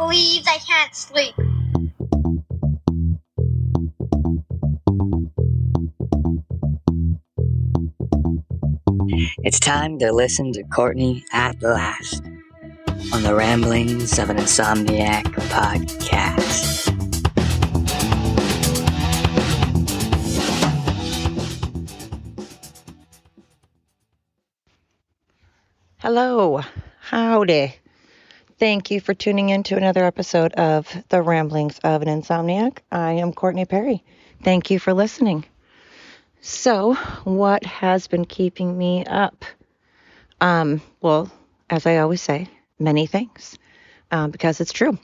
Please, I can't sleep. It's time to listen to Courtney at last on the Ramblings of an Insomniac podcast. Hello, howdy. Thank you for tuning in to another episode of The Ramblings of an Insomniac. I am Courtney Perry. Thank you for listening. So, what has been keeping me up? Um, well, as I always say, many things, um, because it's true.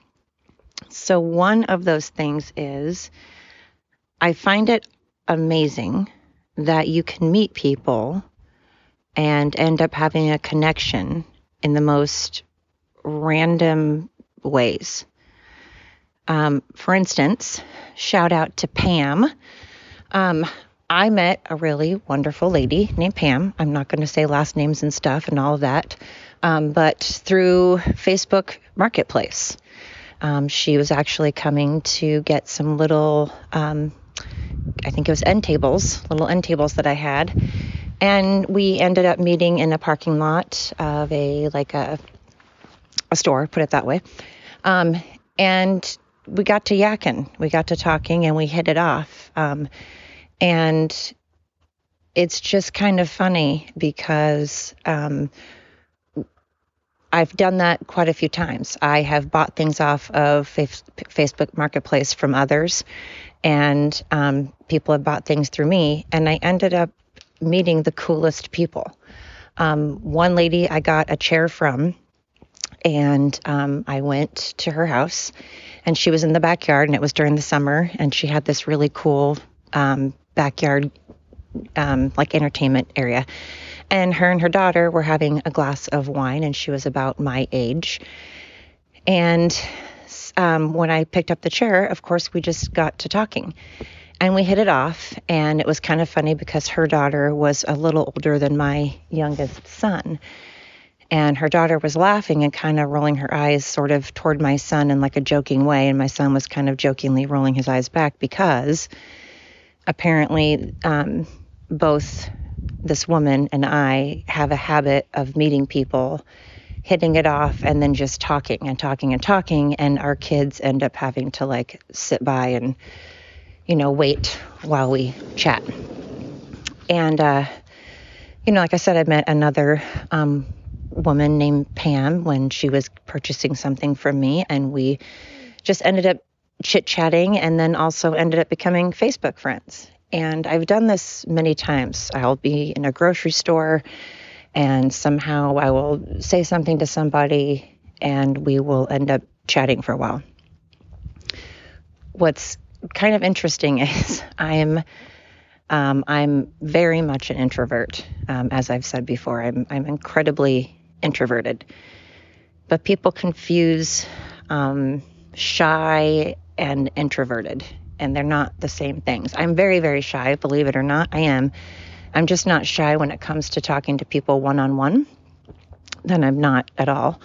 So, one of those things is I find it amazing that you can meet people and end up having a connection in the most random ways. Um, for instance, shout out to Pam. Um, I met a really wonderful lady named Pam. I'm not going to say last names and stuff and all of that, um, but through Facebook Marketplace. Um, she was actually coming to get some little, um, I think it was end tables, little end tables that I had. And we ended up meeting in a parking lot of a, like a, a store, put it that way. Um, and we got to yakking, we got to talking, and we hit it off. Um, and it's just kind of funny because um, I've done that quite a few times. I have bought things off of Facebook Marketplace from others, and um, people have bought things through me, and I ended up meeting the coolest people. Um, one lady I got a chair from, and um, I went to her house, and she was in the backyard, and it was during the summer, and she had this really cool um, backyard, um, like entertainment area. And her and her daughter were having a glass of wine, and she was about my age. And um, when I picked up the chair, of course, we just got to talking and we hit it off. And it was kind of funny because her daughter was a little older than my youngest son. And her daughter was laughing and kind of rolling her eyes sort of toward my son in like a joking way. And my son was kind of jokingly rolling his eyes back because apparently um, both this woman and I have a habit of meeting people, hitting it off, and then just talking and talking and talking. And our kids end up having to like sit by and, you know, wait while we chat. And, uh, you know, like I said, I met another um, woman named Pam when she was purchasing something from me, and we just ended up chit chatting and then also ended up becoming Facebook friends. And I've done this many times. I'll be in a grocery store and somehow I will say something to somebody and we will end up chatting for a while. What's kind of interesting is I'm um, I'm very much an introvert, um, as I've said before. I'm I'm incredibly introverted, but people confuse um, shy and introverted, and they're not the same things. I'm very, very shy, believe it or not. I am. I'm just not shy when it comes to talking to people one on one. Then I'm not at all,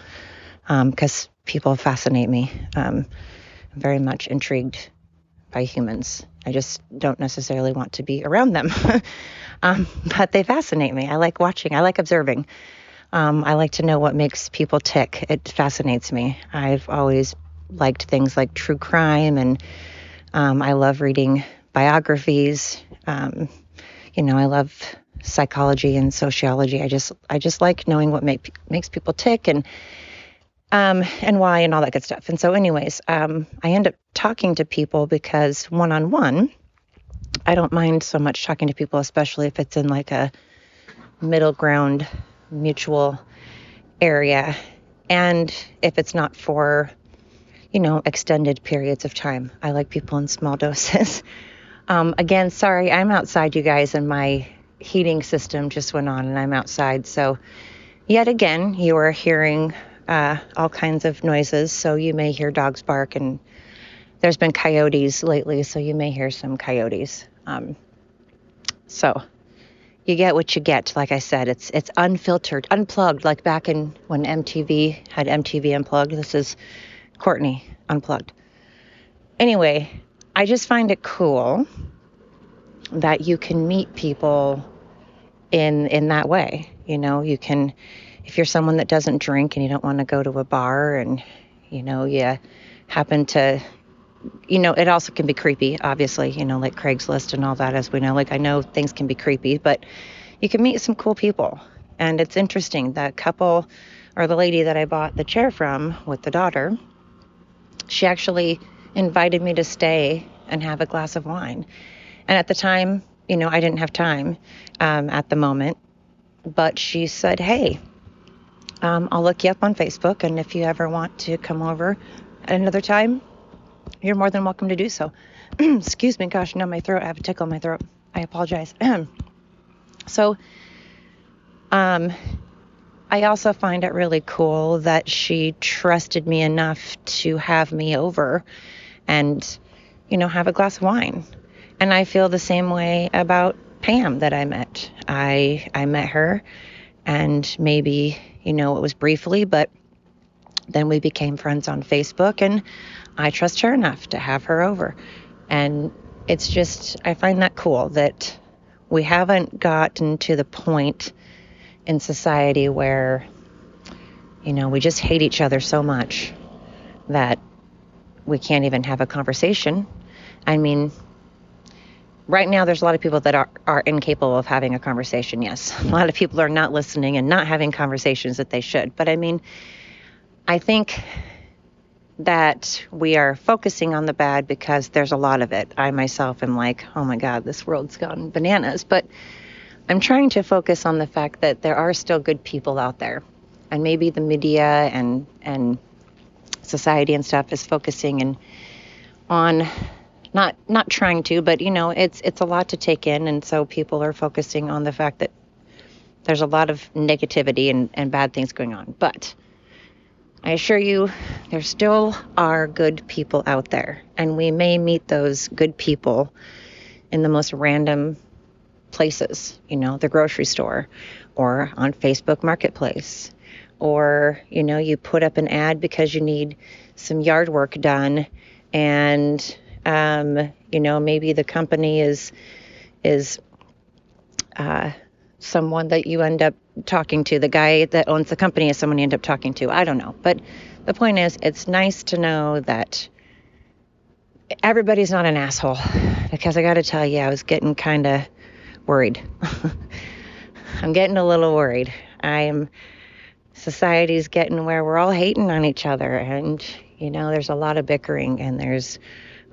because um, people fascinate me. Um, I'm very much intrigued by humans. I just don't necessarily want to be around them, um, but they fascinate me. I like watching. I like observing. Um, I like to know what makes people tick. It fascinates me. I've always liked things like true crime, and um, I love reading biographies. Um, you know, I love psychology and sociology. I just I just like knowing what make, makes people tick and um, and why and all that good stuff. And so, anyways, um, I end up talking to people because one on one, I don't mind so much talking to people, especially if it's in like a middle ground, mutual area, and if it's not for you know, extended periods of time. I like people in small doses. um, again, sorry, I'm outside, you guys, and my heating system just went on, and I'm outside. So, yet again, you are hearing uh, all kinds of noises. So, you may hear dogs bark, and there's been coyotes lately, so you may hear some coyotes. Um, so, you get what you get. Like I said, it's it's unfiltered, unplugged. Like back in when MTV had MTV Unplugged. This is Courtney Unplugged. Anyway, I just find it cool that you can meet people in in that way. You know, you can if you're someone that doesn't drink and you don't want to go to a bar and you know you happen to you know it also can be creepy obviously you know like craigslist and all that as we know. Like i know things can be creepy but you can meet some cool people. And it's interesting that couple or the lady that i bought the chair from with the daughter she actually invited me to stay and have a glass of wine. And at the time you know i didn't have time um, at the moment but she said hey um, I'll look you up on Facebook, and if you ever want to come over at another time, you're more than welcome to do so. Excuse me, gosh, now my throat, I have a tickle in my throat. I apologize. so, um, I also find it really cool that she trusted me enough to have me over and, you know, have a glass of wine. And I feel the same way about Pam that I met. I I met her and maybe you know, it was briefly, but then we became friends on Facebook, and I trust her enough to have her over. And it's just, I find that cool that we haven't gotten to the point in society where, you know, we just hate each other so much that we can't even have a conversation. I mean, right now there's a lot of people that are, are incapable of having a conversation yes a lot of people are not listening and not having conversations that they should but i mean i think that we are focusing on the bad because there's a lot of it. I myself am like oh my god this world's gone bananas. But i'm trying to focus on the fact that there are still good people out there. And maybe the media and and society and stuff is focusing and on not not trying to, but you know, it's it's a lot to take in, and so people are focusing on the fact that there's a lot of negativity and, and bad things going on. But I assure you, there still are good people out there, and we may meet those good people in the most random places, you know, the grocery store or on Facebook Marketplace. Or, you know, you put up an ad because you need some yard work done and um, you know, maybe the company is is uh, someone that you end up talking to. The guy that owns the company is someone you end up talking to. I don't know, but the point is, it's nice to know that everybody's not an asshole. Because I got to tell you, I was getting kind of worried. I'm getting a little worried. I'm society's getting where we're all hating on each other and you know there's a lot of bickering and there's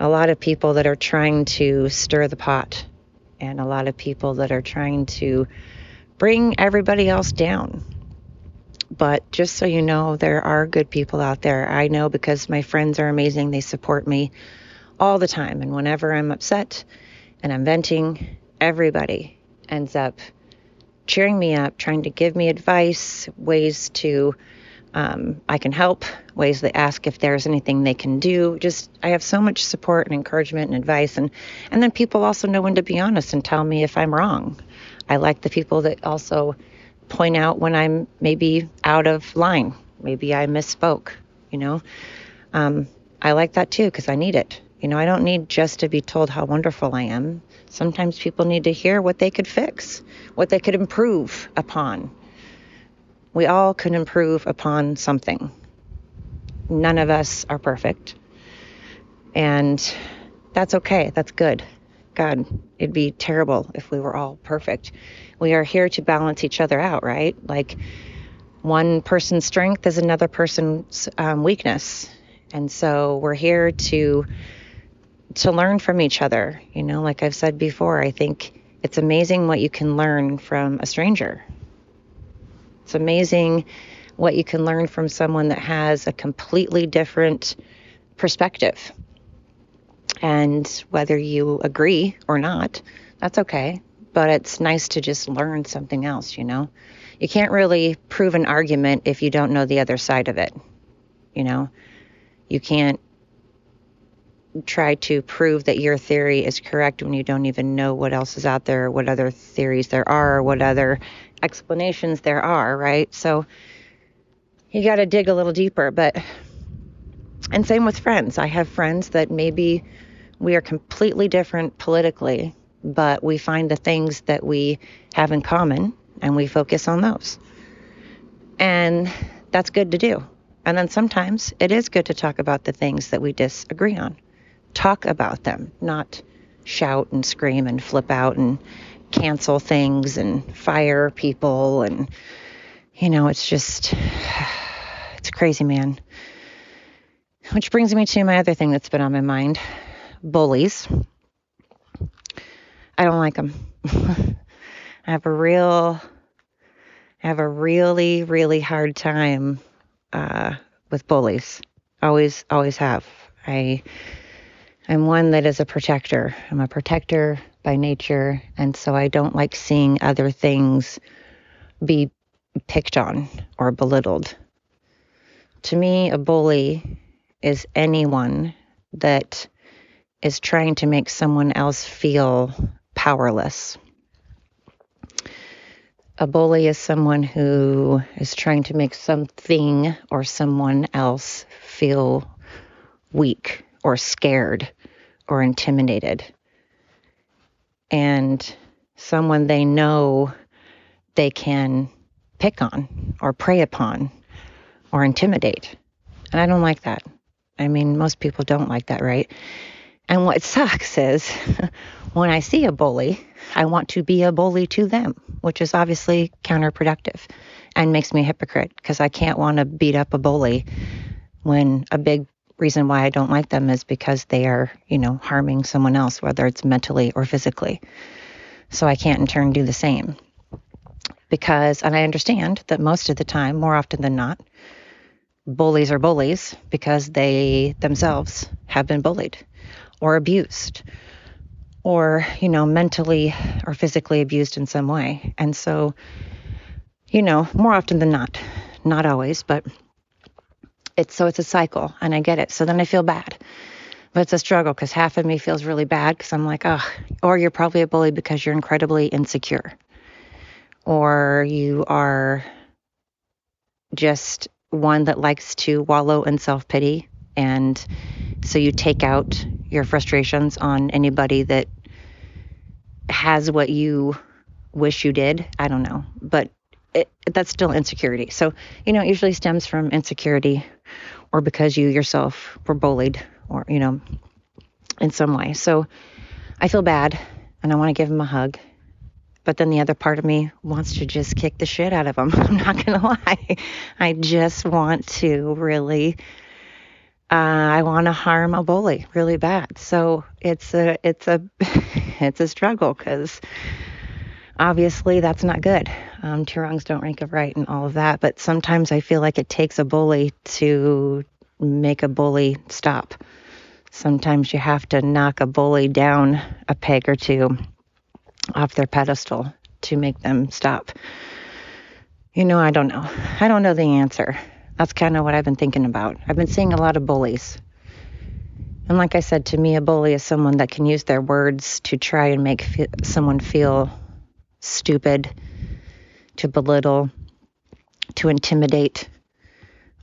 a lot of people that are trying to stir the pot and a lot of people that are trying to bring everybody else down. But just so you know, there are good people out there. I know because my friends are amazing. They support me all the time. And whenever I'm upset and I'm venting, everybody ends up cheering me up, trying to give me advice, ways to um, I can help, ways they ask if there's anything they can do. Just I have so much support and encouragement and advice, and and then people also know when to be honest and tell me if I'm wrong. I like the people that also point out when I'm maybe out of line, maybe I misspoke. You know, um, I like that too because I need it. You know, I don't need just to be told how wonderful I am. Sometimes people need to hear what they could fix, what they could improve upon we all can improve upon something. None of us are perfect. And that's okay. That's good. God, it'd be terrible if we were all perfect. We are here to balance each other out, right? Like one person's strength is another person's um, weakness. And so we're here to to learn from each other. You know, like I've said before, I think it's amazing what you can learn from a stranger. It's amazing what you can learn from someone that has a completely different perspective. And whether you agree or not, that's okay. But it's nice to just learn something else, you know? You can't really prove an argument if you don't know the other side of it. You know? You can't try to prove that your theory is correct when you don't even know what else is out there, what other theories there are, what other explanations there are, right? So you got to dig a little deeper. But And same with friends. I have friends that maybe we are completely different politically, but we find the things that we have in common and we focus on those. And that's good to do. And then sometimes it is good to talk about the things that we disagree on. Talk about them, not shout and scream and flip out and cancel things and fire people. And, you know, it's just, it's crazy, man. Which brings me to my other thing that's been on my mind bullies. I don't like them. I have a real, I have a really, really hard time uh, with bullies. Always, always have. I, I'm one that is a protector. I'm a protector by nature, and so I don't like seeing other things be picked on or belittled. To me, a bully is anyone that is trying to make someone else feel powerless. A bully is someone who is trying to make something or someone else feel weak or scared or intimidated. And someone they know they can pick on or prey upon or intimidate. And I don't like that. I mean, most people don't like that, right? And what sucks is when I see a bully, I want to be a bully to them, which is obviously counterproductive and makes me a hypocrite because I can't want to beat up a bully when a big reason why I don't like them is because they are, you know, harming someone else, whether it's mentally or physically. So I can't in turn do the same. Because, and I understand that most of the time, more often than not, bullies are bullies because they themselves have been bullied or abused or, you know, mentally or physically abused in some way. And so, you know, more often than not, not always, but it's so it's a cycle and I get it. So then I feel bad. But it's a struggle because half of me feels really bad because I'm like, oh, or you're probably a bully because you're incredibly insecure. Or you are just one that likes to wallow in self pity and so you take out your frustrations on anybody that has what you wish you did. I don't know, but it, that's still insecurity. So, you know, it usually stems from insecurity or because you yourself were bullied or, you know, in some way. So I feel bad and I want to give him a hug. But then the other part of me wants to just kick the shit out of him. I'm not going to lie. I just want to really uh, I want to harm a bully really bad. So it's a it's a it's a struggle because obviously that's not good. Um, two wrongs don't make a right and all of that. But sometimes I feel like it takes a bully to make a bully stop. Sometimes you have to knock a bully down a peg or two off their pedestal to make them stop. You know, I don't know. I don't know the answer. That's kind of what I've been thinking about. I've been seeing a lot of bullies. And like I said, to me, a bully is someone that can use their words to try and make fe- someone feel stupid, to belittle, to intimidate,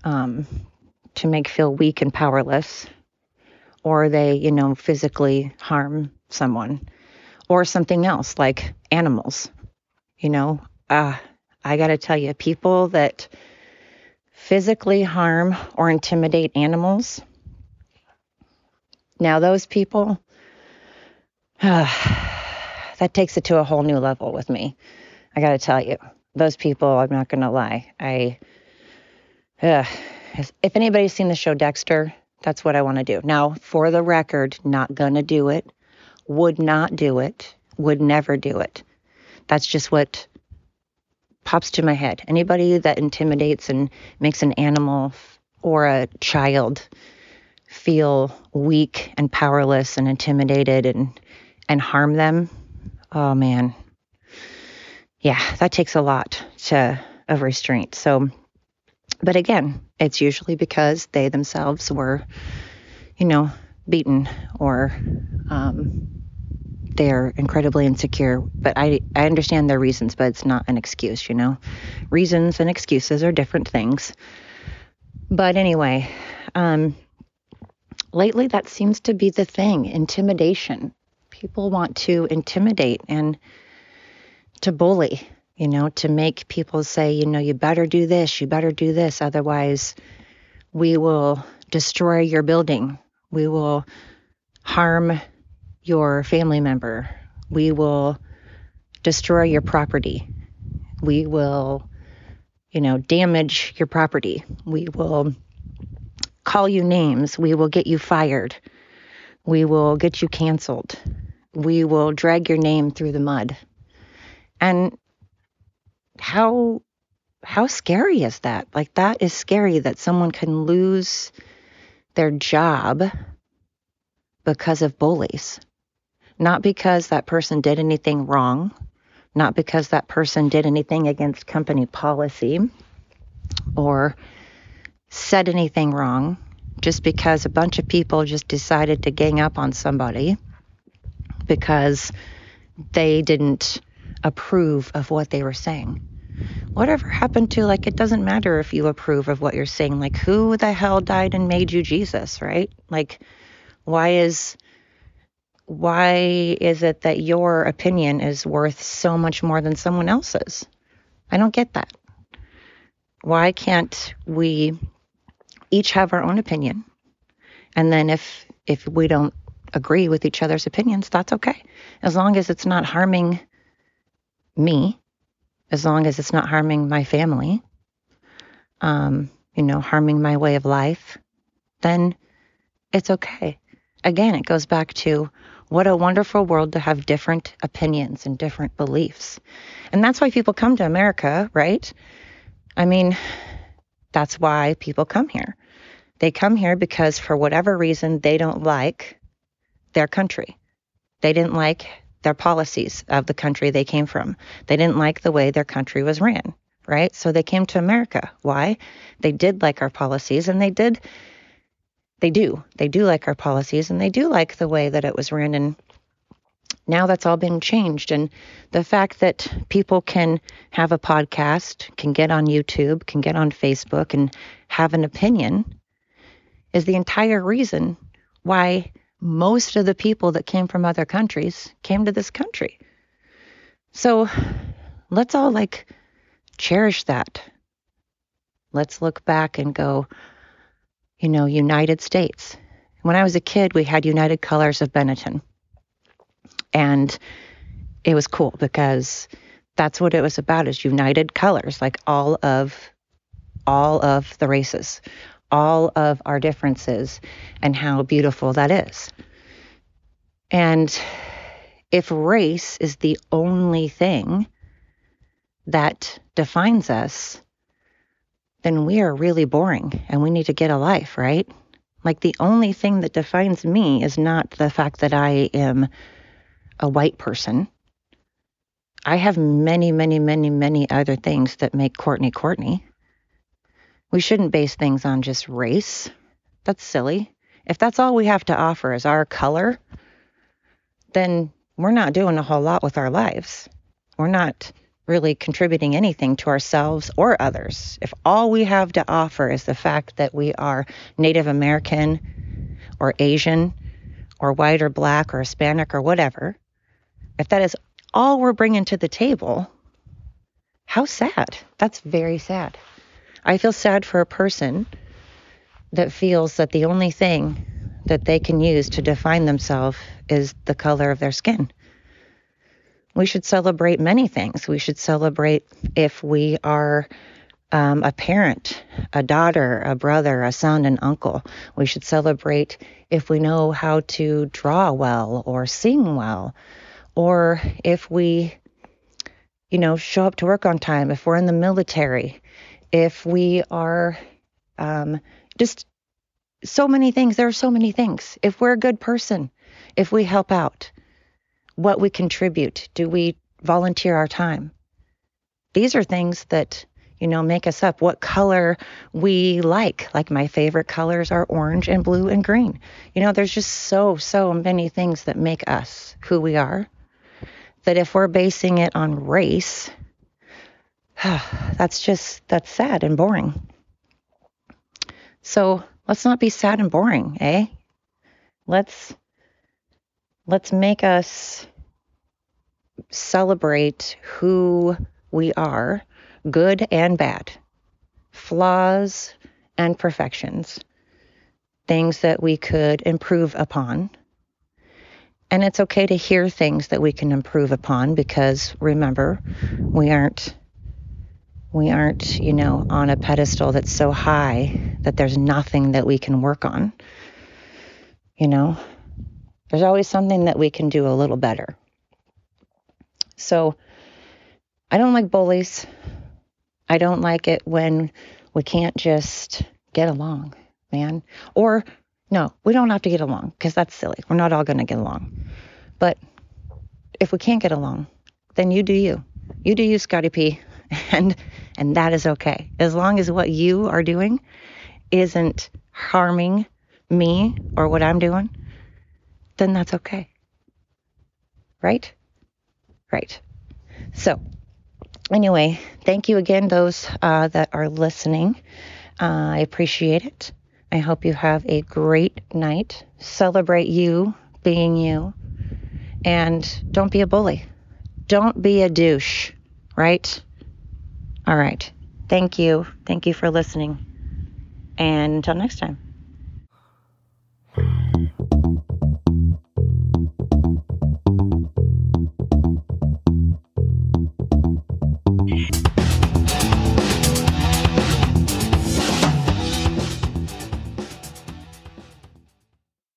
um, to make feel weak and powerless, or they, you know, physically harm someone, or something else like animals. You know, uh, I got to tell you, people that physically harm or intimidate animals. Now, those people, uh, that takes it to a whole new level with me. I got to tell you, those people, I'm not going to lie. I, uh, if anybody's seen the show Dexter, that's what I want to do. Now, for the record, not going to do it, would not do it, would never do it. That's just what pops to my head. Anybody that intimidates and makes an animal or a child feel weak and powerless and intimidated and and harm them, oh man. Yeah, that takes a lot to of restraint. So but again, it's usually because they themselves were, you know, beaten or um, they're incredibly insecure. But I, I understand their reasons, but it's not an excuse, you know? Reasons and excuses are different things. But anyway, um, lately that seems to be the thing intimidation. People want to intimidate and to bully, you know, to make people say, you know, you better do this, you better do this, otherwise we will destroy your building. We will harm your family member. We will destroy your property. We will, you know, damage your property. We will call you names. We will get you fired. We will get you canceled. We will drag your name through the mud. And how how scary is that? Like that is scary that someone can lose their job because of bullies. Not because that person did anything wrong, not because that person did anything against company policy or said anything wrong, just because a bunch of people just decided to gang up on somebody because they didn't approve of what they were saying. Whatever happened to, like, it doesn't matter if you approve of what you're saying. Like, who the hell died and made you Jesus, right? Like, why is why is it that your opinion is worth so much more than someone else's? I don't get that. Why can't we each have our own opinion? And then if if we don't agree with each other's opinions, that's okay. As long as it's not harming me, as long as it's not harming my family, um, you know, harming my way of life, then it's okay. Again, it goes back to what a wonderful world to have different opinions and different beliefs. And that's why people come to America, right? I mean, that's why people come here. They come here because for whatever reason they don't like their country. They didn't like their policies of the country they came from. They didn't like the way their country was ran, right? So they came to America. Why? They did like our policies and they did they do. They do like our policies and they do like the way that it was ran. And now that's all been changed. And the fact that people can have a podcast, can get on YouTube, can get on Facebook and have an opinion is the entire reason why most of the people that came from other countries came to this country. So let's all like cherish that. Let's look back and go, you know, United States. When I was a kid, we had United Colors of Benetton. And it was cool because that's what it was about is united colors, like all of all of the races, all of our differences and how beautiful that is. And if race is the only thing that defines us, then we are really boring and we need to get a life, right? Like the only thing that defines me is not the fact that I am a white person. I have many, many, many, many other things that make Courtney Courtney. We shouldn't base things on just race. That's silly. If that's all we have to offer is our color, then we're not doing a whole lot with our lives. We're not really contributing anything to ourselves or others. If all we have to offer is the fact that we are Native American or Asian or white or black or Hispanic or whatever, if that is all we're bringing to the table, how sad. That's very sad. I feel sad for a person that feels that the only thing that they can use to define themselves is the color of their skin we should celebrate many things. We should celebrate if we are um, a parent, a daughter, a brother, a son, an uncle. We should celebrate if we know how to draw well or sing well, or if we, you know, show up to work on time, if we're in the military, if we are um, just so many things. There are so many things. If we're a good person, if we help out, what we contribute. Do we volunteer our time? These are things that, you know, make us up. What color we like. Like my favorite colors are orange and blue and green. You know, there's just so, so many things that make us who we are. That if we're basing it on race, that's just, that's sad and boring. So let's not be sad and boring, eh? Let's let's make us celebrate who we are, good and bad, flaws and perfections, things that we could improve upon. And it's okay to hear things that we can improve upon because remember, we aren't we aren't, you know, on a pedestal that's so high that there's nothing that we can work on. You know, there's always something that we can do a little better. So I don't like bullies. I don't like it when we can't just get along, man. Or, no, we don't have to get along because that's silly. We're not all going to get along. But if we can't get along, then you do you. You do you, Scotty P. And and that is okay. As long as what you are doing isn't harming me or what I'm doing, then that's okay. Right? Right. So, anyway, thank you again, those uh, that are listening. Uh, I appreciate it. I hope you have a great night. Celebrate you being you. And don't be a bully. Don't be a douche, right? All right. Thank you. Thank you for listening. And until next time.